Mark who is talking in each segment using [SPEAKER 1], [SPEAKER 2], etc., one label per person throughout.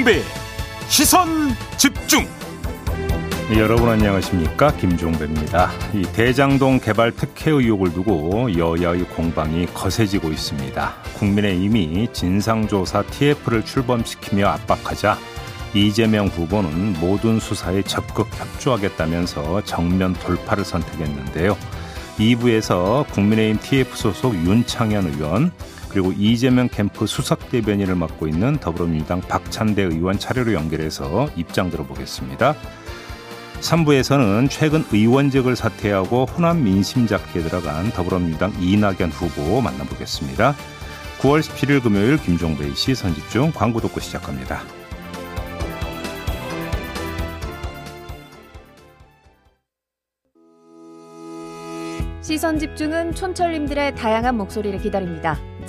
[SPEAKER 1] 김종배 시선 집중
[SPEAKER 2] 네, 여러분 안녕하십니까 김종배입니다. 이 대장동 개발 특혜 의혹을 두고 여야의 공방이 거세지고 있습니다. 국민의힘이 진상조사 TF를 출범시키며 압박하자 이재명 후보는 모든 수사에 적극 협조하겠다면서 정면 돌파를 선택했는데요. 2부에서 국민의힘 TF 소속 윤창현 의원 그리고 이재명 캠프 수석 대변인을 맡고 있는 더불어민주당 박찬대 의원 차례로 연결해서 입장 들어보겠습니다. 3부에서는 최근 의원직을 사퇴하고 호남 민심 잡기에 들어간 더불어민주당 이낙연 후보 만나보겠습니다. 9월 17일 금요일 김종배의 시선집중 광고 듣고 시작합니다.
[SPEAKER 3] 시선 집중은 촌철님들의 다양한 목소리를 기다립니다.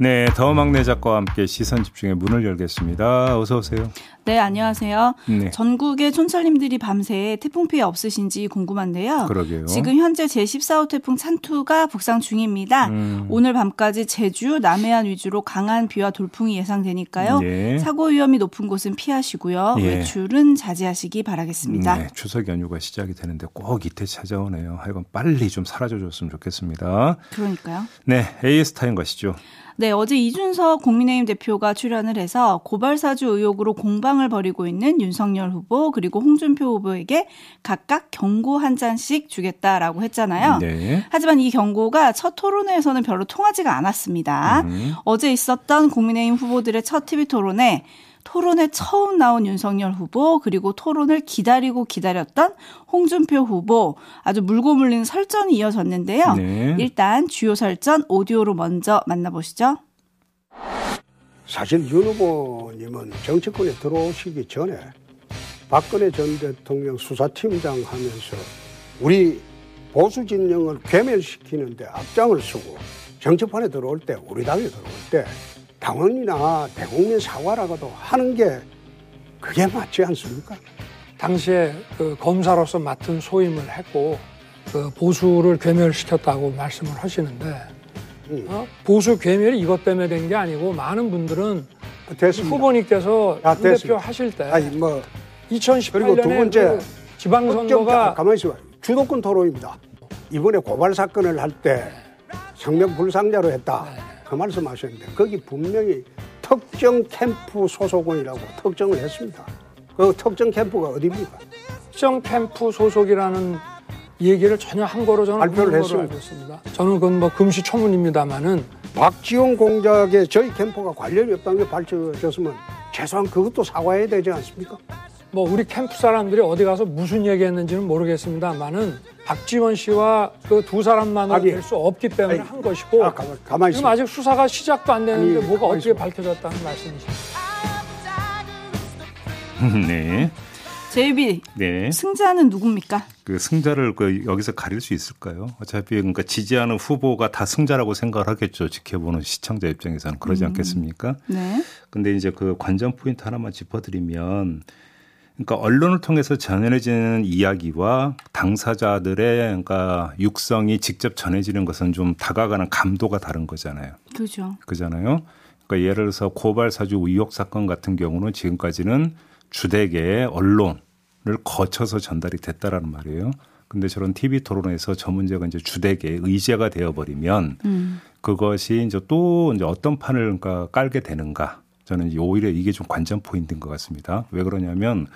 [SPEAKER 2] 네, 더 막내 작가와 함께 시선 집중의 문을 열겠습니다. 어서 오세요.
[SPEAKER 4] 네, 안녕하세요. 네. 전국의 촌철님들이 밤새 태풍 피해 없으신지 궁금한데요.
[SPEAKER 2] 그러게요.
[SPEAKER 4] 지금 현재 제14호 태풍 찬투가 북상 중입니다. 음. 오늘 밤까지 제주, 남해안 위주로 강한 비와 돌풍이 예상되니까요. 네. 사고 위험이 높은 곳은 피하시고요. 예. 외출은 자제하시기 바라겠습니다. 네,
[SPEAKER 2] 추석 연휴가 시작이 되는데 꼭 이때 찾아오네요. 하여간 빨리 좀 사라져줬으면 좋겠습니다.
[SPEAKER 4] 그러니까요.
[SPEAKER 2] 네, AS 타임 가시죠.
[SPEAKER 4] 네, 어제 이준석 국민의힘 대표가 출연을 해서 고발사주 의혹으로 공방 을 벌이고 있는 윤석열 후보 그리고 홍준표 후보에게 각각 경고 한 잔씩 주겠다라고 했잖아요. 네. 하지만 이 경고가 첫 토론회에서는 별로 통하지가 않았습니다. 음. 어제 있었던 국민의힘 후보들의 첫 TV 토론에 토론에 처음 나온 윤석열 후보 그리고 토론을 기다리고 기다렸던 홍준표 후보 아주 물고 물리는 설전이 이어졌는데요. 네. 일단 주요 설전 오디오로 먼저 만나보시죠.
[SPEAKER 5] 사실 윤 후보님은 정치권에 들어오시기 전에 박근혜 전 대통령 수사팀장 하면서 우리 보수 진영을 괴멸시키는데 앞장을 서고 정치판에 들어올 때 우리 당에 들어올 때 당원이나 대국민 사과라고도 하는 게 그게 맞지 않습니까?
[SPEAKER 6] 당시에 그 검사로서 맡은 소임을 했고 그 보수를 괴멸시켰다고 말씀을 하시는데 음. 어? 보수 괴멸이 이것 때문에 된 게 아니고 많은 분들은 됐습니다. 후보님께서 아, 대표 하실 때 아니, 뭐 2018년에 그리고 두 번째 그 지방선거가
[SPEAKER 5] 가만히 있어 주도권 토론입니다. 이번에 고발 사건을 할 때 성명 불상자로 했다. 네. 그 말씀하셨는데 거기 분명히 특정 캠프 소속원이라고 특정을 했습니다. 그 특정 캠프가 어디입니까?
[SPEAKER 6] 특정 캠프 소속이라는 얘기를 전혀 한 거로 저는
[SPEAKER 5] 발표를 했습니다.
[SPEAKER 6] 저는 그건 뭐 금시초문입니다만은
[SPEAKER 5] 박지원 공작에 저희 캠프가 관련이 없다는 게 밝혀졌으면 최소한 그것도 사과해야 되지 않습니까?
[SPEAKER 6] 뭐 우리 캠프 사람들이 어디 가서 무슨 얘기했는지는 모르겠습니다만은 박지원 씨와 그 두 사람만으로 될수 없기 때문에 아니, 한 것이고 아, 가만, 가만히 지금 아직 수사가 시작도 안 되는데 아니, 뭐가 어떻게 밝혀졌다는 말씀이십니까?
[SPEAKER 2] 네.
[SPEAKER 4] 제이비. 네. 승자는 누굽니까?
[SPEAKER 2] 그 승자를 그 여기서 가릴 수 있을까요? 어차피 그러니까 지지하는 후보가 다 승자라고 생각을 하겠죠. 지켜보는 시청자 입장에서는 그러지 음. 않겠습니까? 네. 근데 이제 그 관전 포인트 하나만 짚어드리면 그러니까 언론을 통해서 전해지는 이야기와 당사자들의 그러니까 육성이 직접 전해지는 것은 좀 다가가는 감도가 다른 거잖아요.
[SPEAKER 4] 그렇죠.
[SPEAKER 2] 그잖아요. 그러니까 예를 들어서 고발 사주 의혹 사건 같은 경우는 지금까지는 주택의 언론 을 거쳐서 전달이 됐다라는 말이에요. 근데 저런 TV 토론에서 저 문제가 이제 주택의 의제가 되어버리면 음. 그것이 이제 또 이제 어떤 판을 그러니까 깔게 되는가. 저는 오히려 이게 좀 관전 포인트인 것 같습니다. 왜 그러냐면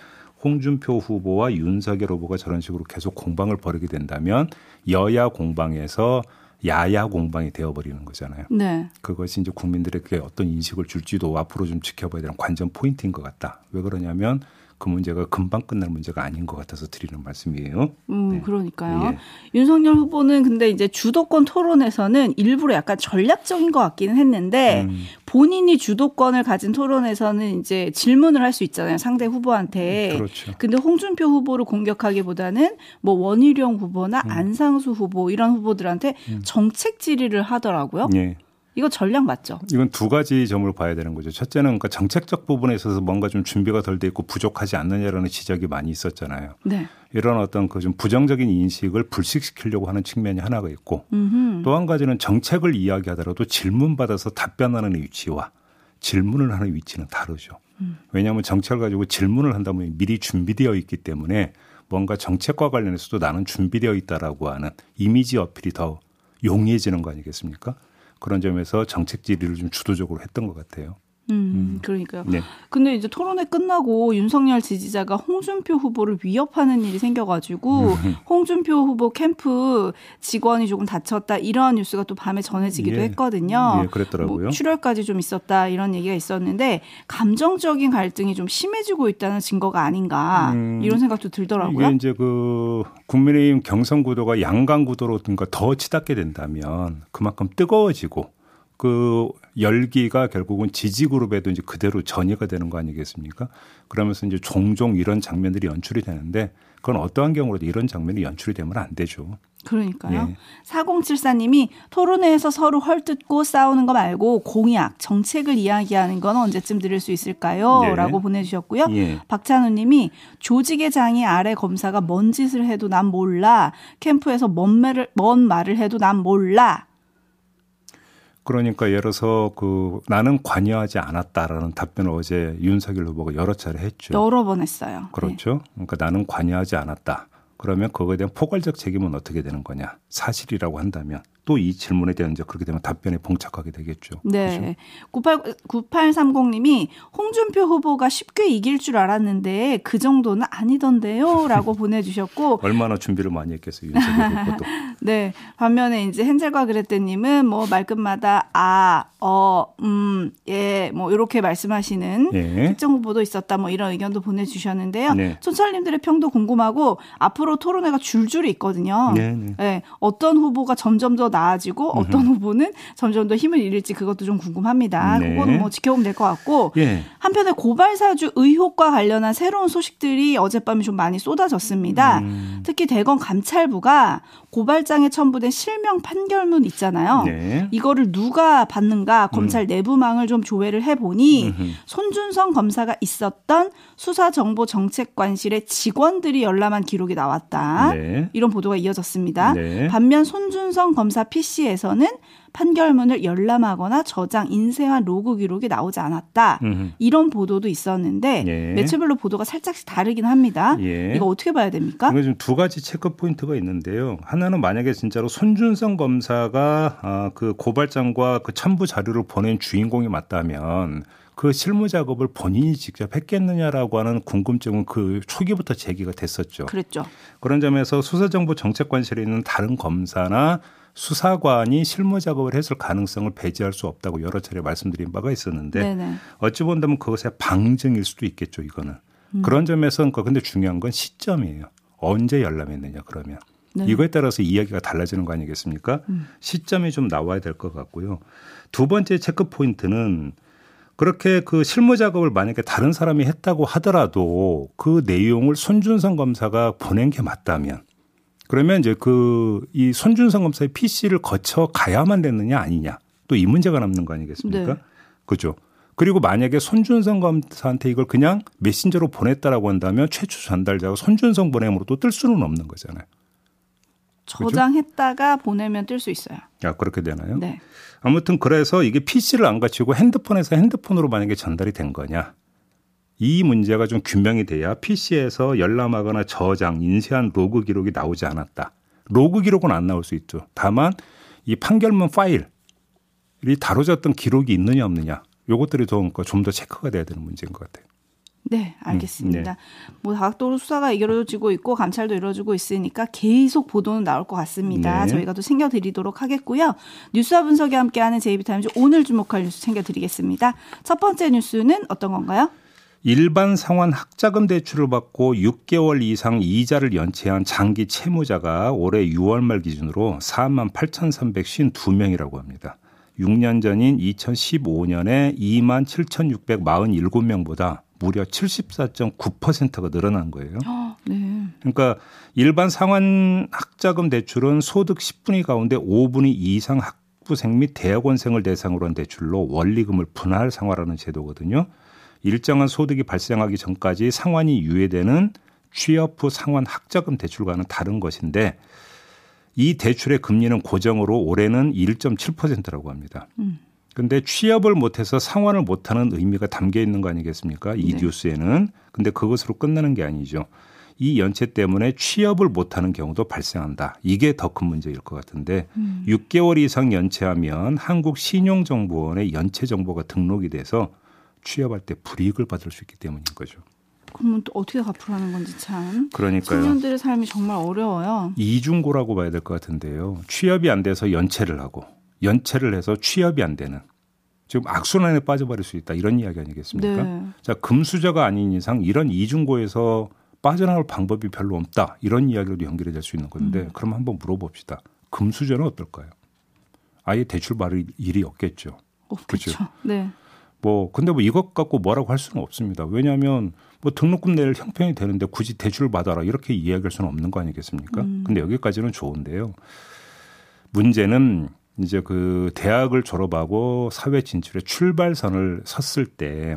[SPEAKER 2] 홍준표 후보와 윤석열 후보가 저런 식으로 계속 공방을 벌이게 된다면 여야 공방에서 야야 공방이 되어버리는 거잖아요. 네. 그것이 이제 국민들에게 어떤 인식을 줄지도 앞으로 좀 지켜봐야 되는 관전 포인트인 것 같다. 왜 그러냐면 그 문제가 금방 끝날 문제가 아닌 것 같아서 드리는 말씀이에요.
[SPEAKER 4] 음, 네. 그러니까요. 예. 윤석열 후보는 근데 이제 주도권 토론에서는 일부러 약간 전략적인 것 같기는 했는데 음. 본인이 주도권을 가진 토론에서는 이제 질문을 할 수 있잖아요. 상대 후보한테.
[SPEAKER 2] 그렇죠.
[SPEAKER 4] 근데 홍준표 후보를 공격하기보다는 뭐 원희룡 후보나 음. 안상수 후보 이런 후보들한테 음. 정책 질의를 하더라고요.
[SPEAKER 2] 예.
[SPEAKER 4] 이거 전략 맞죠?
[SPEAKER 2] 이건 두 가지 점을 봐야 되는 거죠. 첫째는 그러니까 정책적 부분에 있어서 뭔가 좀 준비가 덜 돼 있고 부족하지 않느냐라는 지적이 많이 있었잖아요.
[SPEAKER 4] 네.
[SPEAKER 2] 이런 어떤 그 좀 부정적인 인식을 불식시키려고 하는 측면이 하나가 있고 또 한 가지는 정책을 이야기하더라도 질문 받아서 답변하는 위치와 질문을 하는 위치는 다르죠. 음. 왜냐하면 정책을 가지고 질문을 한다면 미리 준비되어 있기 때문에 뭔가 정책과 관련해서도 나는 준비되어 있다라고 하는 이미지 어필이 더 용이해지는 거 아니겠습니까? 그런 점에서 정책 질의를 좀 주도적으로 했던 것 같아요.
[SPEAKER 4] 음, 음, 그러니까요. 네. 근데 이제 토론회 끝나고 윤석열 지지자가 홍준표 후보를 위협하는 일이 생겨가지고 음. 홍준표 후보 캠프 직원이 조금 다쳤다 이런 뉴스가 또 밤에 전해지기도
[SPEAKER 2] 예.
[SPEAKER 4] 했거든요.
[SPEAKER 2] 예, 그랬더라고요.
[SPEAKER 4] 뭐 출혈까지 좀 있었다 이런 얘기가 있었는데 감정적인 갈등이 좀 심해지고 있다는 증거가 아닌가 음, 이런 생각도 들더라고요.
[SPEAKER 2] 이게 이제 그 국민의힘 경선 구도가 양강 구도로 더 치닫게 된다면 그만큼 뜨거워지고 그 열기가 결국은 지지 그룹에도 이제 그대로 전이가 되는 거 아니겠습니까? 그러면서 이제 종종 이런 장면들이 연출이 되는데 그건 어떠한 경우라도 이런 장면이 연출이 되면 안 되죠.
[SPEAKER 4] 그러니까요. 예. 4074님이 토론회에서 서로 헐뜯고 싸우는 거 말고 공약, 정책을 이야기하는 건 언제쯤 들을 수 있을까요? 예. 라고 보내주셨고요. 예. 박찬우 님이 조직의 장이 아래 검사가 뭔 짓을 해도 난 몰라. 캠프에서 뭔 말을, 뭔 말을 해도 난 몰라.
[SPEAKER 2] 그러니까 예를 들어서 그 나는 관여하지 않았다라는 답변을 어제 윤석열 후보가 여러 차례 했죠.
[SPEAKER 4] 여러 번 했어요.
[SPEAKER 2] 그렇죠. 네. 그러니까 나는 관여하지 않았다. 그러면 그거에 대한 포괄적 책임은 어떻게 되는 거냐? 사실이라고 한다면 또 이 질문에 대한 이제 그렇게 되면 답변에 봉착하게 되겠죠.
[SPEAKER 4] 네. 그렇죠? 98, 9830님이 홍준표 후보가 쉽게 이길 줄 알았는데 그 정도는 아니던데요. 라고 보내주셨고.
[SPEAKER 2] 얼마나 준비를 많이 했겠어요. 윤석열 후보도.
[SPEAKER 4] 네. 반면에 이제 헨젤과 그랬더님은 뭐 말끝마다 아, 어, 음, 예, 뭐 이렇게 말씀하시는 예. 특정 후보도 있었다 뭐 이런 의견도 보내주셨는데요. 네. 촌철님들의 평도 궁금하고 앞으로 토론회가 줄줄이 있거든요. 네, 네. 네. 어떤 후보가 점점 더 나아지고 어떤 후보는 점점 더 힘을 잃을지 그것도 좀 궁금합니다. 네. 그거는 뭐 지켜보면 될 것 같고 예. 한편에 고발 사주 의혹과 관련한 새로운 소식들이 어젯밤에 좀 많이 쏟아졌습니다. 음. 특히 대검 감찰부가 고발장에 첨부된 실명 판결문 있잖아요. 네. 이거를 누가 받는가 검찰 음. 내부망을 좀 조회를 해보니 음흠. 손준성 검사가 있었던 수사정보정책관실의 직원들이 열람한 기록이 나왔다. 네. 이런 보도가 이어졌습니다. 네. 반면 손준성 검사 PC에서는 판결문을 열람하거나 저장, 인쇄한 로그 기록이 나오지 않았다. 음흠. 이런 보도도 있었는데 예. 매체별로 보도가 살짝씩 다르긴 합니다. 예. 이거 어떻게 봐야 됩니까?
[SPEAKER 2] 이거 좀두 가지 체크 포인트가 있는데요. 하나는 만약에 진짜로 손준성 검사가 아, 그 고발장과 그 첨부 자료를 보낸 주인공이 맞다면 그 실무 작업을 본인이 직접 했겠느냐라고 하는 궁금증은 그 초기부터 제기가 됐었죠.
[SPEAKER 4] 그랬죠.
[SPEAKER 2] 그런 점에서 수사정보 정책관실에 있는 다른 검사나 수사관이 실무 작업을 했을 가능성을 배제할 수 없다고 여러 차례 말씀드린 바가 있었는데 네네. 어찌 본다면 그것의 방증일 수도 있겠죠 이거는 음. 그런 점에서 그 근데 중요한 건 시점이에요 언제 열람했느냐 그러면 네. 이거에 따라서 이야기가 달라지는 거 아니겠습니까 음. 시점이 좀 나와야 될 것 같고요 두 번째 체크 포인트는 그렇게 그 실무 작업을 만약에 다른 사람이 했다고 하더라도 그 내용을 손준성 검사가 보낸 게 맞다면 그러면 이제 그 이 손준성 검사의 PC를 거쳐 가야만 됐느냐 아니냐 또 이 문제가 남는 거 아니겠습니까? 네. 그죠. 그리고 만약에 손준성 검사한테 이걸 그냥 메신저로 보냈다라고 한다면 최초 전달자가 손준성 보냄으로 또 뜰 수는 없는 거잖아요.
[SPEAKER 4] 저장했다가 그죠? 보내면 뜰 수 있어요.
[SPEAKER 2] 야, 그렇게 되나요? 네. 아무튼 그래서 이게 PC를 안 거치고 핸드폰에서 핸드폰으로 만약에 전달이 된 거냐. 이 문제가 좀 규명이 돼야 PC에서 열람하거나 저장, 인쇄한 로그 기록이 나오지 않았다. 로그 기록은 안 나올 수 있죠. 다만 이 판결문 파일이 다뤄졌던 기록이 있느냐 없느냐. 요것들이 좀더 좀 체크가 돼야 되는 문제인 것 같아요.
[SPEAKER 4] 네, 알겠습니다. 음, 네. 뭐 다각도로 수사가 이루어지고 있고 감찰도 이루어지고 있으니까 계속 보도는 나올 것 같습니다. 네. 저희가 또 챙겨드리도록 하겠고요. 뉴스와 분석이 함께하는 제이비타임즈 오늘 주목할 뉴스 챙겨드리겠습니다. 첫 번째 뉴스는 어떤 건가요?
[SPEAKER 2] 일반 상환 학자금 대출을 받고 6개월 이상 이자를 연체한 장기 채무자가 올해 6월 말 기준으로 4만 8,352명이라고 합니다. 6년 전인 2015년에 2만 7,647명보다 무려 74.9%가 늘어난 거예요.
[SPEAKER 4] 어, 네.
[SPEAKER 2] 그러니까 일반 상환 학자금 대출은 소득 10분위 가운데 5분위 이상 학부생 및 대학원생을 대상으로 한 대출로 원리금을 분할 상환하는 제도거든요. 일정한 소득이 발생하기 전까지 상환이 유예되는 취업 후 상환 학자금 대출과는 다른 것인데 이 대출의 금리는 고정으로 올해는 1.7%라고 합니다.
[SPEAKER 4] 음.
[SPEAKER 2] 근데 취업을 못해서 상환을 못하는 의미가 담겨 있는 거 아니겠습니까? 이
[SPEAKER 4] 네.
[SPEAKER 2] 뉴스에는. 근데 그것으로 끝나는 게 아니죠. 이 연체 때문에 취업을 못하는 경우도 발생한다. 이게 더 큰 문제일 것 같은데
[SPEAKER 4] 음.
[SPEAKER 2] 6개월 이상 연체하면 한국 신용정보원에 연체 정보가 등록이 돼서 취업할 때 불이익을 받을 수 있기 때문인 거죠.
[SPEAKER 4] 그러면 또 어떻게 갚으라는 건지 참.
[SPEAKER 2] 그러니까요.
[SPEAKER 4] 청년들의 삶이 정말 어려워요.
[SPEAKER 2] 이중고라고 봐야 될 것 같은데요. 취업이 안 돼서 연체를 하고 연체를 해서 취업이 안 되는 지금 악순환에 빠져버릴 수 있다 이런 이야기 아니겠습니까?
[SPEAKER 4] 네.
[SPEAKER 2] 자 금수저가 아닌 이상 이런 이중고에서 빠져나올 방법이 별로 없다 이런 이야기로 연결이 될 수 있는 건데
[SPEAKER 4] 음.
[SPEAKER 2] 그럼 한번 물어봅시다. 금수저는 어떨까요? 아예 대출 받을 일이 없겠죠.
[SPEAKER 4] 없겠죠.
[SPEAKER 2] 그죠.
[SPEAKER 4] 네.
[SPEAKER 2] 뭐 근데 뭐 이것 갖고 뭐라고 할 수는 없습니다. 왜냐하면 뭐 등록금 낼 형편이 되는데 굳이 대출 받아라 이렇게 이야기할 수는 없는 거 아니겠습니까?
[SPEAKER 4] 음.
[SPEAKER 2] 근데 여기까지는 좋은데요. 문제는 이제 그 대학을 졸업하고 사회 진출의 출발선을 섰을 때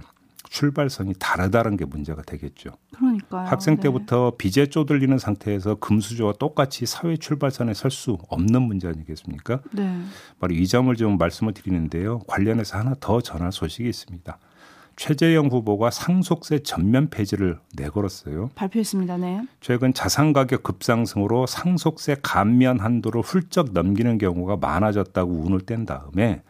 [SPEAKER 2] 출발선이 다르다는 게 문제가 되겠죠.
[SPEAKER 4] 그러니까요.
[SPEAKER 2] 학생
[SPEAKER 4] 네.
[SPEAKER 2] 때부터 빚에 쪼들리는 상태에서 금수저와 똑같이 사회 출발선에 설 수 없는 문제 아니겠습니까?
[SPEAKER 4] 네.
[SPEAKER 2] 바로 이 점을 좀 말씀을 드리는데요. 관련해서 하나 더 전할 소식이 있습니다. 최재형 후보가 상속세 전면 폐지를 내걸었어요.
[SPEAKER 4] 발표했습니다. 네.
[SPEAKER 2] 최근 자산 가격 급상승으로 상속세 감면 한도를 훌쩍 넘기는 경우가 많아졌다고 운을 뗀 다음에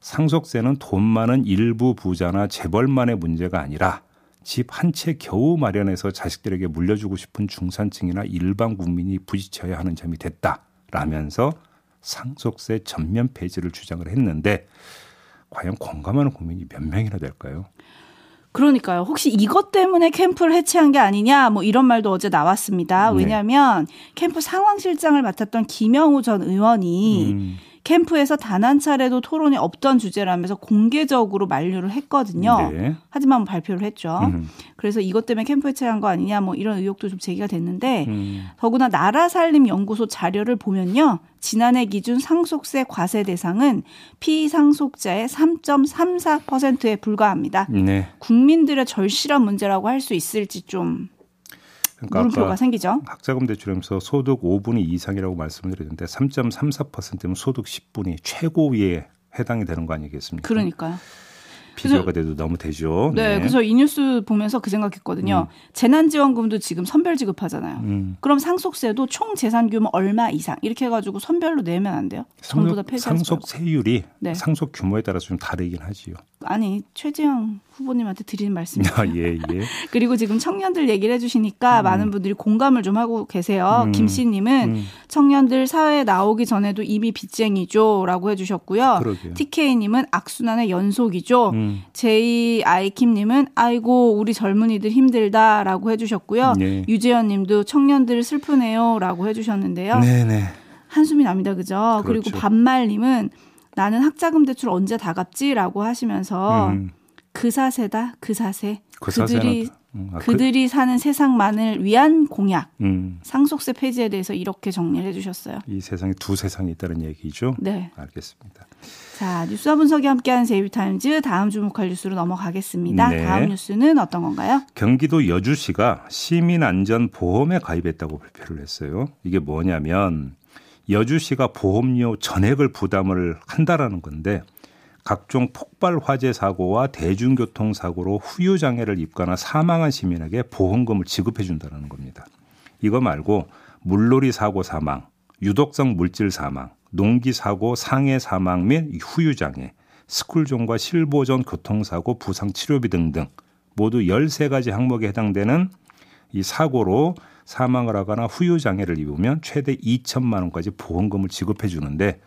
[SPEAKER 2] 상속세는 돈 많은 일부 부자나 재벌만의 문제가 아니라 집 한 채 겨우 마련해서 자식들에게 물려주고 싶은 중산층이나 일반 국민이 부딪혀야 하는 점이 됐다라면서 상속세 전면 폐지를 주장을 했는데 과연 공감하는 국민이 몇 명이나 될까요?
[SPEAKER 4] 그러니까요. 혹시 이것 때문에 캠프를 해체한 게 아니냐, 뭐 이런 말도 어제 나왔습니다.
[SPEAKER 2] 네.
[SPEAKER 4] 왜냐하면 캠프 상황실장을 맡았던 김영우 전 의원이
[SPEAKER 2] 음,
[SPEAKER 4] 캠프에서 단 한 차례도 토론이 없던 주제라면서 공개적으로 만류를 했거든요.
[SPEAKER 2] 네.
[SPEAKER 4] 하지만 발표를 했죠.
[SPEAKER 2] 음,
[SPEAKER 4] 그래서 이것 때문에 캠프 해체한 거 아니냐, 뭐 이런 의혹도 좀 제기가 됐는데
[SPEAKER 2] 음.
[SPEAKER 4] 더구나 나라살림연구소 자료를 보면요. 지난해 기준 상속세 과세 대상은 피상속자의 3.34%에 불과합니다.
[SPEAKER 2] 네.
[SPEAKER 4] 국민들의 절실한 문제라고 할 수 있을지 좀
[SPEAKER 2] 그러니까
[SPEAKER 4] 물음표가 생기죠.
[SPEAKER 2] 학자금 대출하면서 소득 5분위 이상이라고 말씀을 드렸는데 3.34%면 소득 10분위 최고위에 해당이 되는 거 아니겠습니까?
[SPEAKER 4] 그러니까요.
[SPEAKER 2] 비교가 돼도 너무 되죠.
[SPEAKER 4] 네, 그래서 이 뉴스 보면서 그 생각했거든요. 재난지원금도 지금 선별 지급하잖아요.
[SPEAKER 2] 음.
[SPEAKER 4] 그럼 상속세도 총 재산 규모 얼마 이상 이렇게 해가지고 선별로 내면 안 돼요? 전부 다 폐지하지
[SPEAKER 2] 상속
[SPEAKER 4] 말고.
[SPEAKER 2] 세율이
[SPEAKER 4] 네.
[SPEAKER 2] 상속 규모에 따라서 좀 다르긴 하지요.
[SPEAKER 4] 아니 최재형 후보님한테 드리는 말씀이에요.
[SPEAKER 2] 아, 예, 예.
[SPEAKER 4] 그리고 지금 청년들 얘기를 해주시니까 많은 분들이 공감을 좀 하고 계세요.
[SPEAKER 2] 음.
[SPEAKER 4] 김씨님은
[SPEAKER 2] 음.
[SPEAKER 4] 청년들 사회에 나오기 전에도 이미 빚쟁이죠라고 해주셨고요.
[SPEAKER 2] 그러게요.
[SPEAKER 4] TK님은 악순환의 연속이죠.
[SPEAKER 2] 음.
[SPEAKER 4] 아이킴님은 아이고 우리 젊은이들 힘들다라고 해주셨고요.
[SPEAKER 2] 네.
[SPEAKER 4] 유재현님도 청년들 슬프네요라고 해주셨는데요.
[SPEAKER 2] 네, 네.
[SPEAKER 4] 한숨이 납니다, 그죠? 그리고
[SPEAKER 2] 그렇죠.
[SPEAKER 4] 반말님은 나는 학자금 대출 언제 다 갚지라고 하시면서
[SPEAKER 2] 음.
[SPEAKER 4] 그 사세다 그 사세
[SPEAKER 2] 그
[SPEAKER 4] 그들이
[SPEAKER 2] 사세는 음, 아, 그-
[SPEAKER 4] 그들이 사는 세상만을 위한 공약
[SPEAKER 2] 음,
[SPEAKER 4] 상속세 폐지에 대해서 이렇게 정리를 해주셨어요.
[SPEAKER 2] 이 세상에 두 세상이 있다는 얘기죠.
[SPEAKER 4] 네.
[SPEAKER 2] 알겠습니다.
[SPEAKER 4] 자 뉴스와 분석이 함께하는 제이비타임즈 다음 주목할 뉴스로 넘어가겠습니다.
[SPEAKER 2] 네.
[SPEAKER 4] 다음 뉴스는 어떤 건가요?
[SPEAKER 2] 경기도 여주시가 시민안전보험에 가입했다고 발표를 했어요. 이게 뭐냐면 여주시가 보험료 전액을 부담을 한다라는 건데 각종 폭발 화재 사고와 대중교통 사고로 후유 장애를 입거나 사망한 시민에게 보험금을 지급해 준다는 겁니다. 이거 말고 물놀이 사고 사망, 유독성 물질 사망, 농기 사고 상해 사망 및 후유 장애, 스쿨존과 실보존 교통사고 부상 치료비 등등 모두 13가지 항목에 해당되는 이 사고로 사망을 하거나 후유 장애를 입으면 최대 2천만 원까지 보험금을 지급해 주는데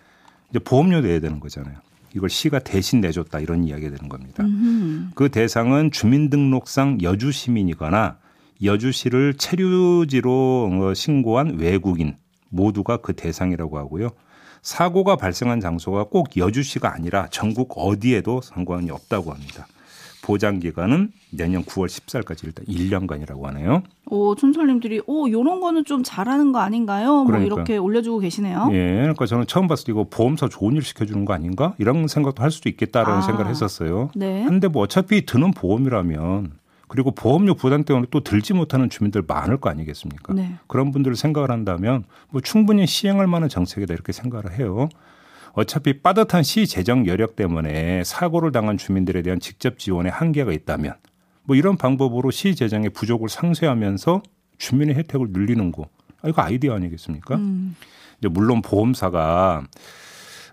[SPEAKER 2] 이제 보험료 내야 되는 거잖아요. 이걸 시가 대신 내줬다 이런 이야기가 되는 겁니다. 음흠. 그 대상은 주민등록상 여주 시민이거나 여주시를 체류지로 어, 신고한 외국인 모두가 그 대상이라고 하고요. 사고가 발생한 장소가 꼭 여주시가 아니라 전국 어디에도 상관이 없다고 합니다. 보장 기간은 내년 9월 10살까지 일단 1년간이라고 하네요.
[SPEAKER 4] 오, 촌철님들이 오, 요런 거는 좀 잘하는 거 아닌가요? 그러니까. 뭐 이렇게 올려주고 계시네요.
[SPEAKER 2] 예, 그러니까 저는 처음 봤을 때 이거 보험사 좋은 일 시켜주는 거 아닌가? 이런 생각도 할 수도 있겠다라는 아, 생각을 했었어요. 네. 근데 뭐 어차피 드는 보험이라면 그리고 보험료 부담 때문에 또 들지 못하는 주민들 많을 거 아니겠습니까? 네. 그런 분들을 생각을 한다면 뭐 충분히 시행할 만한 정책이다 이렇게 생각을 해요. 어차피 빠듯한 시 재정 여력 때문에 사고를 당한 주민들에 대한 직접 지원에 한계가 있다면 뭐 이런 방법으로 시 재정의 부족을 상쇄하면서 주민의 혜택을 늘리는 거 아, 이거 아이디어 아니겠습니까? 음. 이제 물론 보험사가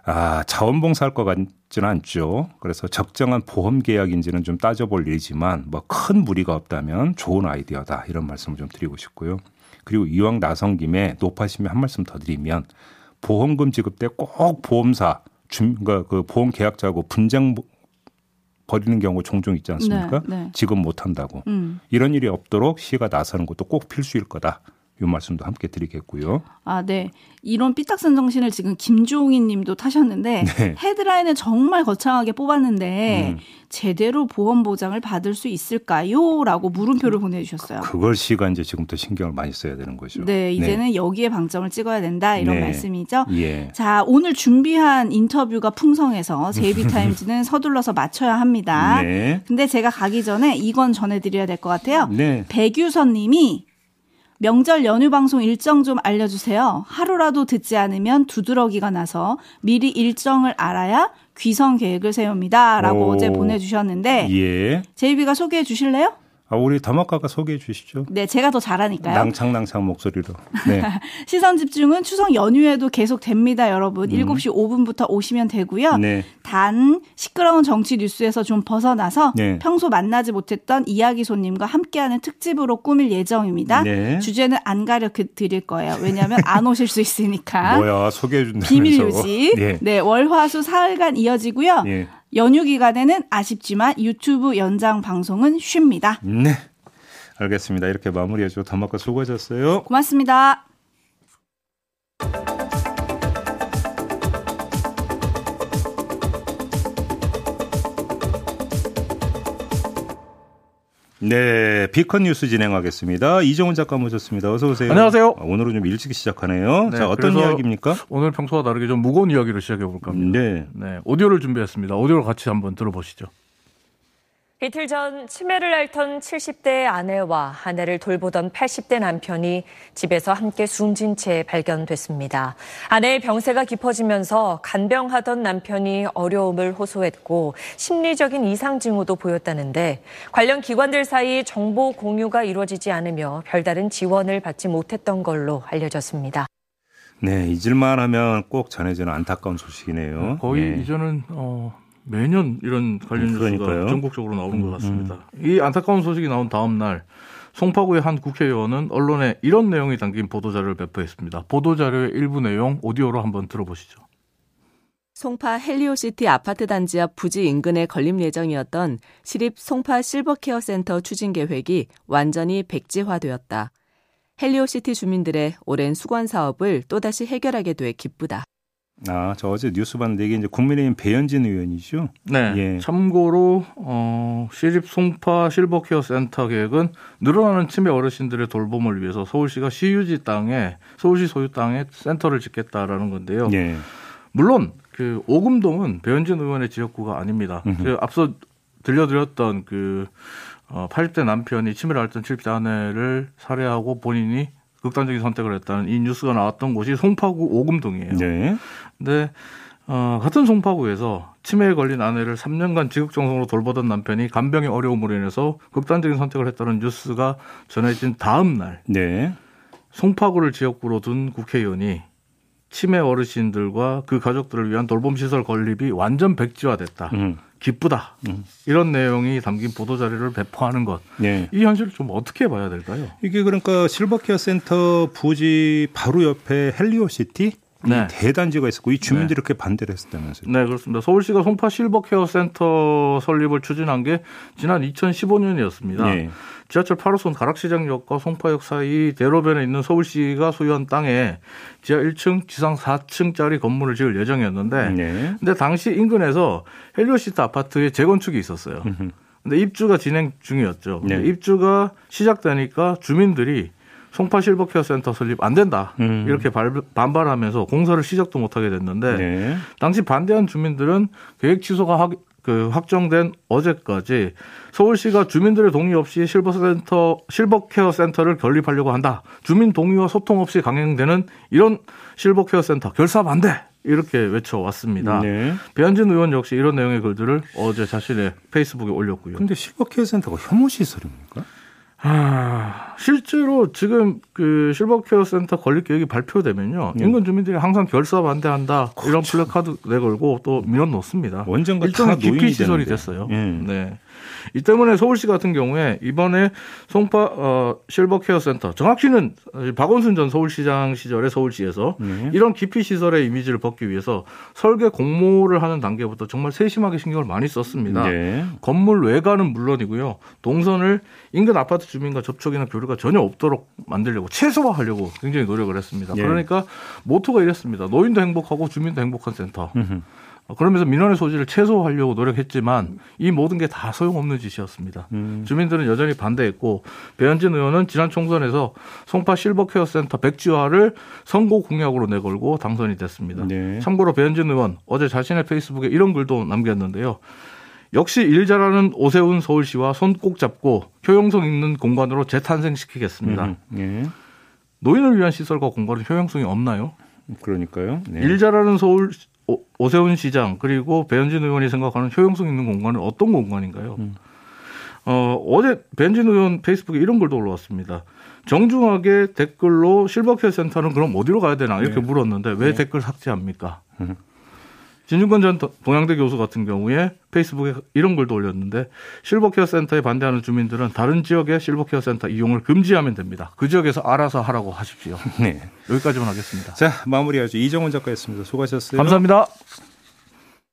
[SPEAKER 2] 아, 자원봉사할 것 같지는 않죠. 그래서 적정한 보험 계약인지는 좀 따져볼 일이지만 뭐 큰 무리가 없다면 좋은 아이디어다 이런 말씀을 좀 드리고 싶고요. 그리고 이왕 나선 김에 높아심에 한 말씀 더 드리면 보험금 지급 때 꼭 보험사 준, 그러니까 그 보험 계약자하고 분쟁 벌이는 경우 종종 있지 않습니까? 네, 네. 지급 못 한다고. 음. 이런 일이 없도록 시가 나서는 것도 꼭 필수일 거다. 이 말씀도 함께 드리겠고요.
[SPEAKER 4] 아, 네. 이런 삐딱선 정신을 지금 김종인 님도 타셨는데 네. 헤드라인을 정말 거창하게 뽑았는데 음. 제대로 보험 보장을 받을 수 있을까요? 라고 물음표를 그, 보내주셨어요.
[SPEAKER 2] 그걸 시가 이제 지금부터 신경을 많이 써야 되는 거죠.
[SPEAKER 4] 네, 이제는 네. 여기에 방점을 찍어야 된다 이런 네. 말씀이죠. 예. 자, 오늘 준비한 인터뷰가 풍성해서 제이비타임즈는 서둘러서 맞춰야 합니다. 네. 근데 제가 가기 전에 이건 전해드려야 될 것 같아요. 네. 백유선 님이 명절 연휴 방송 일정 좀 알려주세요. 하루라도 듣지 않으면 두드러기가 나서 미리 일정을 알아야 귀성 계획을 세웁니다. 라고 오, 어제 보내주셨는데, 예. 제이비가 소개해 주실래요?
[SPEAKER 2] 아, 우리 다막가가 소개해 주시죠.
[SPEAKER 4] 네, 제가 더 잘하니까요.
[SPEAKER 2] 낭창낭창 목소리로. 네.
[SPEAKER 4] 시선 집중은 추석 연휴에도 계속 됩니다, 여러분. 음. 7시 5분부터 오시면 되고요. 네. 단 시끄러운 정치 뉴스에서 좀 벗어나서 네. 평소 만나지 못했던 이야기 손님과 함께하는 특집으로 꾸밀 예정입니다. 네. 주제는 안 가려 드릴 거예요. 왜냐하면 안 오실 수 있으니까.
[SPEAKER 2] 뭐야, 소개해 준다면서.
[SPEAKER 4] 비밀 유지. 네. 네, 월화수 사흘간 이어지고요. 네. 연휴 기간에는 아쉽지만 유튜브 연장 방송은 쉽니다.
[SPEAKER 2] 네. 알겠습니다. 이렇게 마무리해주고 더마카 수고하셨어요.
[SPEAKER 4] 고맙습니다.
[SPEAKER 2] 네, 비컨 뉴스 진행하겠습니다. 이정훈 작가 모셨습니다. 어서 오세요.
[SPEAKER 7] 안녕하세요.
[SPEAKER 2] 아, 오늘은 좀 일찍 시작하네요. 네, 자, 어떤 이야기입니까?
[SPEAKER 7] 오늘 평소와 다르게 좀 무거운 이야기로 시작해 볼까 합니다. 네. 네, 오디오를 준비했습니다. 오디오를 같이 한번 들어보시죠.
[SPEAKER 8] 이틀 전 치매를 앓던 70대 아내와 아내를 돌보던 80대 남편이 집에서 함께 숨진 채 발견됐습니다. 아내의 병세가 깊어지면서 간병하던 남편이 어려움을 호소했고 심리적인 이상 징후도 보였다는데 관련 기관들 사이 정보 공유가 이루어지지 않으며 별다른 지원을 받지 못했던 걸로 알려졌습니다.
[SPEAKER 2] 네, 잊을만 하면 꼭 전해지는 안타까운 소식이네요.
[SPEAKER 7] 거의
[SPEAKER 2] 네.
[SPEAKER 7] 이제는 어, 매년 이런 관련 뉴스가 전국적으로 나오는 것 음, 같습니다. 음. 이 안타까운 소식이 나온 다음 날 송파구의 한 국회의원은 언론에 이런 내용이 담긴 보도자료를 배포했습니다. 보도자료의 일부 내용 오디오로 한번 들어보시죠.
[SPEAKER 9] 송파 헬리오시티 아파트 단지 앞 부지 인근에 건립 예정이었던 시립 송파 실버케어 센터 추진 계획이 완전히 백지화되었다. 헬리오시티 주민들의 오랜 숙원 사업을 또다시 해결하게 돼 기쁘다.
[SPEAKER 2] 아, 저 어제 뉴스 봤는데 이게 이제 국민의힘 배현진 의원이죠.
[SPEAKER 7] 네. 예. 참고로 어, 시립 송파 실버케어 센터 계획은 늘어나는 치매 어르신들의 돌봄을 위해서 서울시가 시유지 땅에 서울시 소유 땅에 센터를 짓겠다라는 건데요. 예. 물론 그 오금동은 배현진 의원의 지역구가 아닙니다. 그 앞서 들려드렸던 그 어, 80대 남편이 치매를 앓던 70대 아내를 살해하고 본인이 극단적인 선택을 했다는 이 뉴스가 나왔던 곳이 송파구 오금동이에요. 네. 근데 어, 같은 송파구에서 치매에 걸린 아내를 3년간 지극정성으로 돌보던 남편이 간병의 어려움으로 인해서 극단적인 선택을 했다는 뉴스가 전해진 다음 날 네. 송파구를 지역구로 둔 국회의원이 치매 어르신들과 그 가족들을 위한 돌봄 시설 건립이 완전 백지화됐다. 음. 기쁘다. 음. 이런 내용이 담긴 보도 자료를 배포하는 것. 네. 이 현실을 좀 어떻게 봐야 될까요?
[SPEAKER 2] 이게 그러니까 실버케어 센터 부지 바로 옆에 헬리오시티 네. 대단지가 있었고 이 주민들이 네. 이렇게 반대를 했었다면서요.
[SPEAKER 7] 네, 그렇습니다. 서울시가 송파 실버 케어 센터 설립을 추진한 게 지난 2015년이었습니다. 네. 지하철 8호선 가락시장역과 송파역 사이 대로변에 있는 서울시가 소유한 땅에 지하 1층, 지상 4층짜리 건물을 지을 예정이었는데 네. 근데 당시 인근에서 헬리오시티 아파트의 재건축이 있었어요. 근데 입주가 진행 중이었죠. 네. 입주가 시작되니까 주민들이 송파 실버케어 센터 설립 안 된다 음. 이렇게 발, 반발하면서 공사를 시작도 못하게 됐는데 네. 당시 반대한 주민들은 계획 취소가 하, 그 확정된 어제까지 서울시가 주민들의 동의 없이 실버센터 실버케어 센터를 건립하려고 한다. 주민 동의와 소통 없이 강행되는 이런 실버케어 센터 결사 반대 이렇게 외쳐왔습니다. 네. 배현진 의원 역시 이런 내용의 글들을 어제 자신의 페이스북에 올렸고요.
[SPEAKER 2] 근데 실버케어 센터가 혐오 시설입니까?
[SPEAKER 7] 아, 실제로 지금 그 실버케어 센터 건립 계획이 발표되면요. 네. 인근 주민들이 항상 결사 반대한다. 그렇죠. 이런 플래카드 내걸고 또 민원 넣습니다.
[SPEAKER 2] 원전과
[SPEAKER 7] 일종의 기피 시설이 됐어요. 네. 네. 이 때문에 서울시 같은 경우에 이번에 송파 어, 실버 케어 센터 정확히는 박원순 전 서울시장 시절에 서울시에서 네. 이런 기피 시설의 이미지를 벗기 위해서 설계 공모를 하는 단계부터 정말 세심하게 신경을 많이 썼습니다. 네. 건물 외관은 물론이고요. 동선을 인근 아파트 주민과 접촉이나 교류가 전혀 없도록 만들려고 최소화하려고 굉장히 노력을 했습니다. 네. 그러니까 모토가 이랬습니다. 노인도 행복하고 주민도 행복한 센터. 어, 그러면서 민원의 소지를 최소화하려고 노력했지만 이 모든 게 다 소용없는 짓이었습니다. 음. 주민들은 여전히 반대했고 배현진 의원은 지난 총선에서 송파 실버케어 센터 백지화를 선거 공약으로 내걸고 당선이 됐습니다. 네. 참고로 배현진 의원 어제 자신의 페이스북에 이런 글도 남겼는데요. 역시 일 잘하는 오세훈 서울시와 손 꼭 잡고 효용성 있는 공간으로 재탄생시키겠습니다. 음. 네. 노인을 위한 시설과 공간은 효용성이 없나요?
[SPEAKER 2] 그러니까요.
[SPEAKER 7] 네. 일 잘하는 서울 오, 세훈 시장 그리고 배현진 의원이 생각하는 효용성 있는 공간은 어떤 공간인가요? 음. 어, 어제 배현진 의원 페이스북에 이런 글도 올라왔습니다. 정중하게 댓글로 실버케어 센터는 그럼 어디로 가야 되나 이렇게 네. 물었는데 왜 네. 댓글 삭제합니까? 음. 진중권 전 동양대 교수 같은 경우에 페이스북에 이런 글도 올렸는데 실버케어 센터에 반대하는 주민들은 다른 지역의 실버케어 센터 이용을 금지하면 됩니다. 그 지역에서 알아서 하라고 하십시오. 네. 여기까지만 하겠습니다.
[SPEAKER 2] 자, 마무리하죠. 이정훈 작가였습니다. 수고하셨어요.
[SPEAKER 7] 감사합니다.